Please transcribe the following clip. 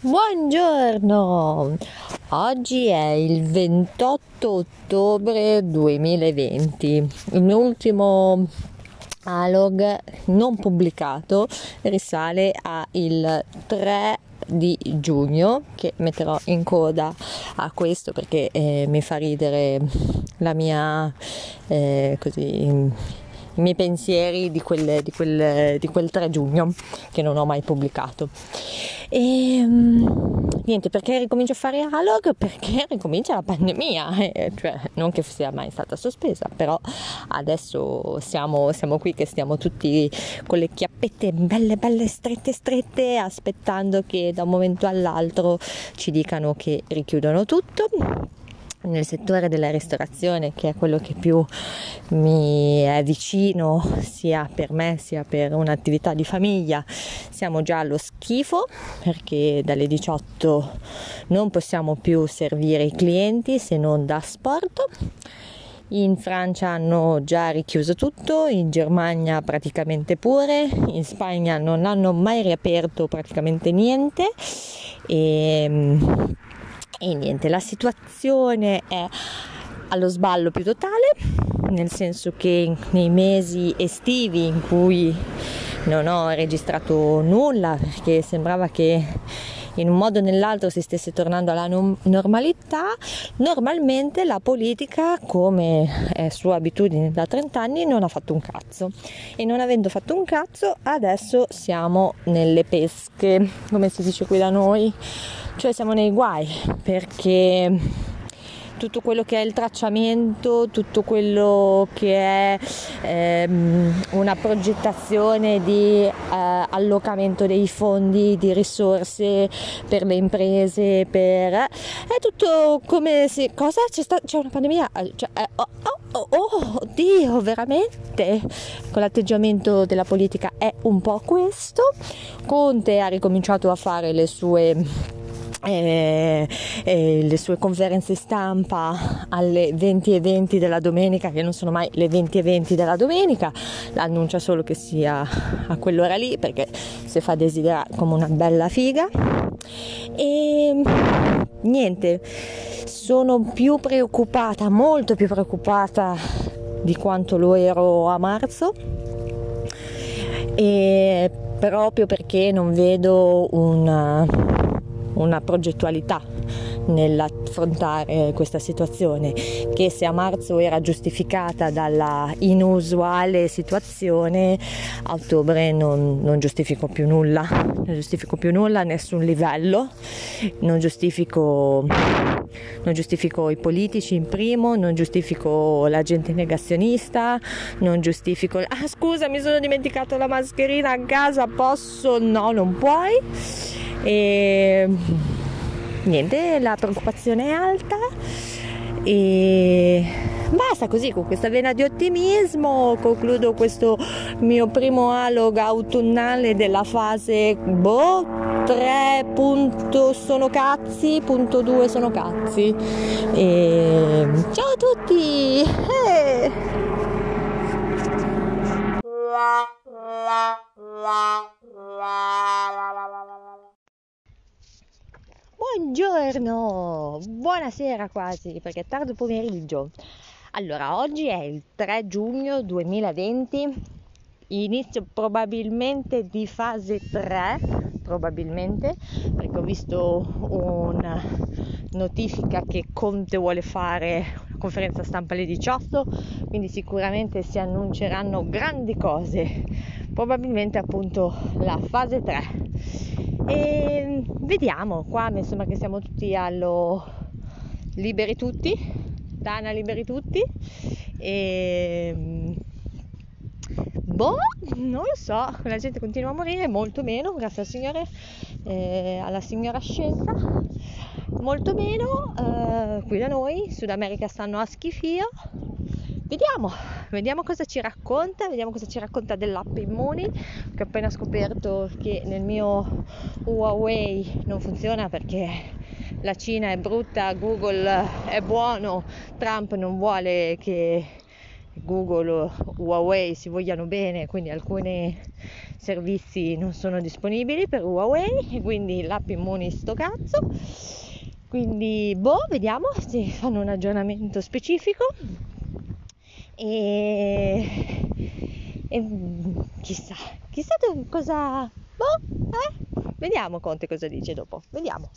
Buongiorno, oggi è il 28 ottobre 2020, il mio ultimo alog non pubblicato risale al 3 di giugno che metterò in coda a questo perché eh, mi fa ridere la mia eh, così i miei pensieri di quel, di, quel, di quel 3 giugno che non ho mai pubblicato. E ehm, niente, perché ricomincio a fare analog? Perché ricomincia la pandemia, eh, cioè non che sia mai stata sospesa, però adesso siamo, siamo qui che stiamo tutti con le chiappette belle belle strette strette aspettando che da un momento all'altro ci dicano che richiudono tutto nel settore della ristorazione, che è quello che più mi è vicino sia per me sia per un'attività di famiglia, siamo già allo schifo perché dalle 18 non possiamo più servire i clienti se non da sport. In Francia hanno già richiuso tutto, in Germania praticamente pure, in Spagna non hanno mai riaperto praticamente niente e e niente, la situazione è allo sballo più totale, nel senso che nei mesi estivi in cui non ho registrato nulla perché sembrava che in un modo o nell'altro si stesse tornando alla normalità, normalmente la politica, come è sua abitudine da 30 anni, non ha fatto un cazzo. E non avendo fatto un cazzo, adesso siamo nelle pesche, come si dice qui da noi cioè siamo nei guai perché tutto quello che è il tracciamento, tutto quello che è ehm, una progettazione di eh, allocamento dei fondi, di risorse per le imprese, per... è tutto come se... cosa? C'è, sta, c'è una pandemia? Cioè, eh, oh, oh, oh, oddio, veramente? Con l'atteggiamento della politica è un po' questo. Conte ha ricominciato a fare le sue eh, eh, le sue conferenze stampa alle 20 e 20 della domenica, che non sono mai le 20 e 20 della domenica, annuncia solo che sia a quell'ora lì perché si fa desiderare come una bella figa. E niente, sono più preoccupata, molto più preoccupata di quanto lo ero a marzo. E proprio perché non vedo una una progettualità nell'affrontare questa situazione che se a marzo era giustificata dalla inusuale situazione a ottobre non, non giustifico più nulla non giustifico più nulla a nessun livello non giustifico non giustifico i politici in primo, non giustifico la gente negazionista, non giustifico... Ah scusa mi sono dimenticato la mascherina a casa, posso? No, non puoi. E niente, la preoccupazione è alta e basta così con questa vena di ottimismo concludo questo mio primo alog autunnale della fase boh 3 punto sono cazzi punto 2 sono cazzi e ciao a tutti eh. Buongiorno, buonasera quasi perché è tardo pomeriggio. Allora, oggi è il 3 giugno 2020, inizio probabilmente di fase 3, probabilmente, perché ho visto una notifica che Conte vuole fare una conferenza stampa alle 18, quindi sicuramente si annunceranno grandi cose, probabilmente appunto la fase 3 e vediamo, qua mi sembra che siamo tutti allo liberi tutti, Dana liberi tutti. E boh, non lo so, la gente continua a morire, molto meno, grazie al Signore, eh, alla signora scienza, molto meno, eh, qui da noi, Sud America stanno a schifio, Vediamo, vediamo cosa ci racconta, vediamo cosa ci racconta dell'app Immuni, che ho appena scoperto che nel mio Huawei non funziona perché la Cina è brutta, Google è buono, Trump non vuole che Google o Huawei si vogliano bene, quindi alcuni servizi non sono disponibili per Huawei, quindi l'app Immuni sto cazzo. Quindi boh, vediamo se fanno un aggiornamento specifico e, e mm, chissà, chissà cosa... Boh, eh? Vediamo Conte cosa dice dopo, vediamo.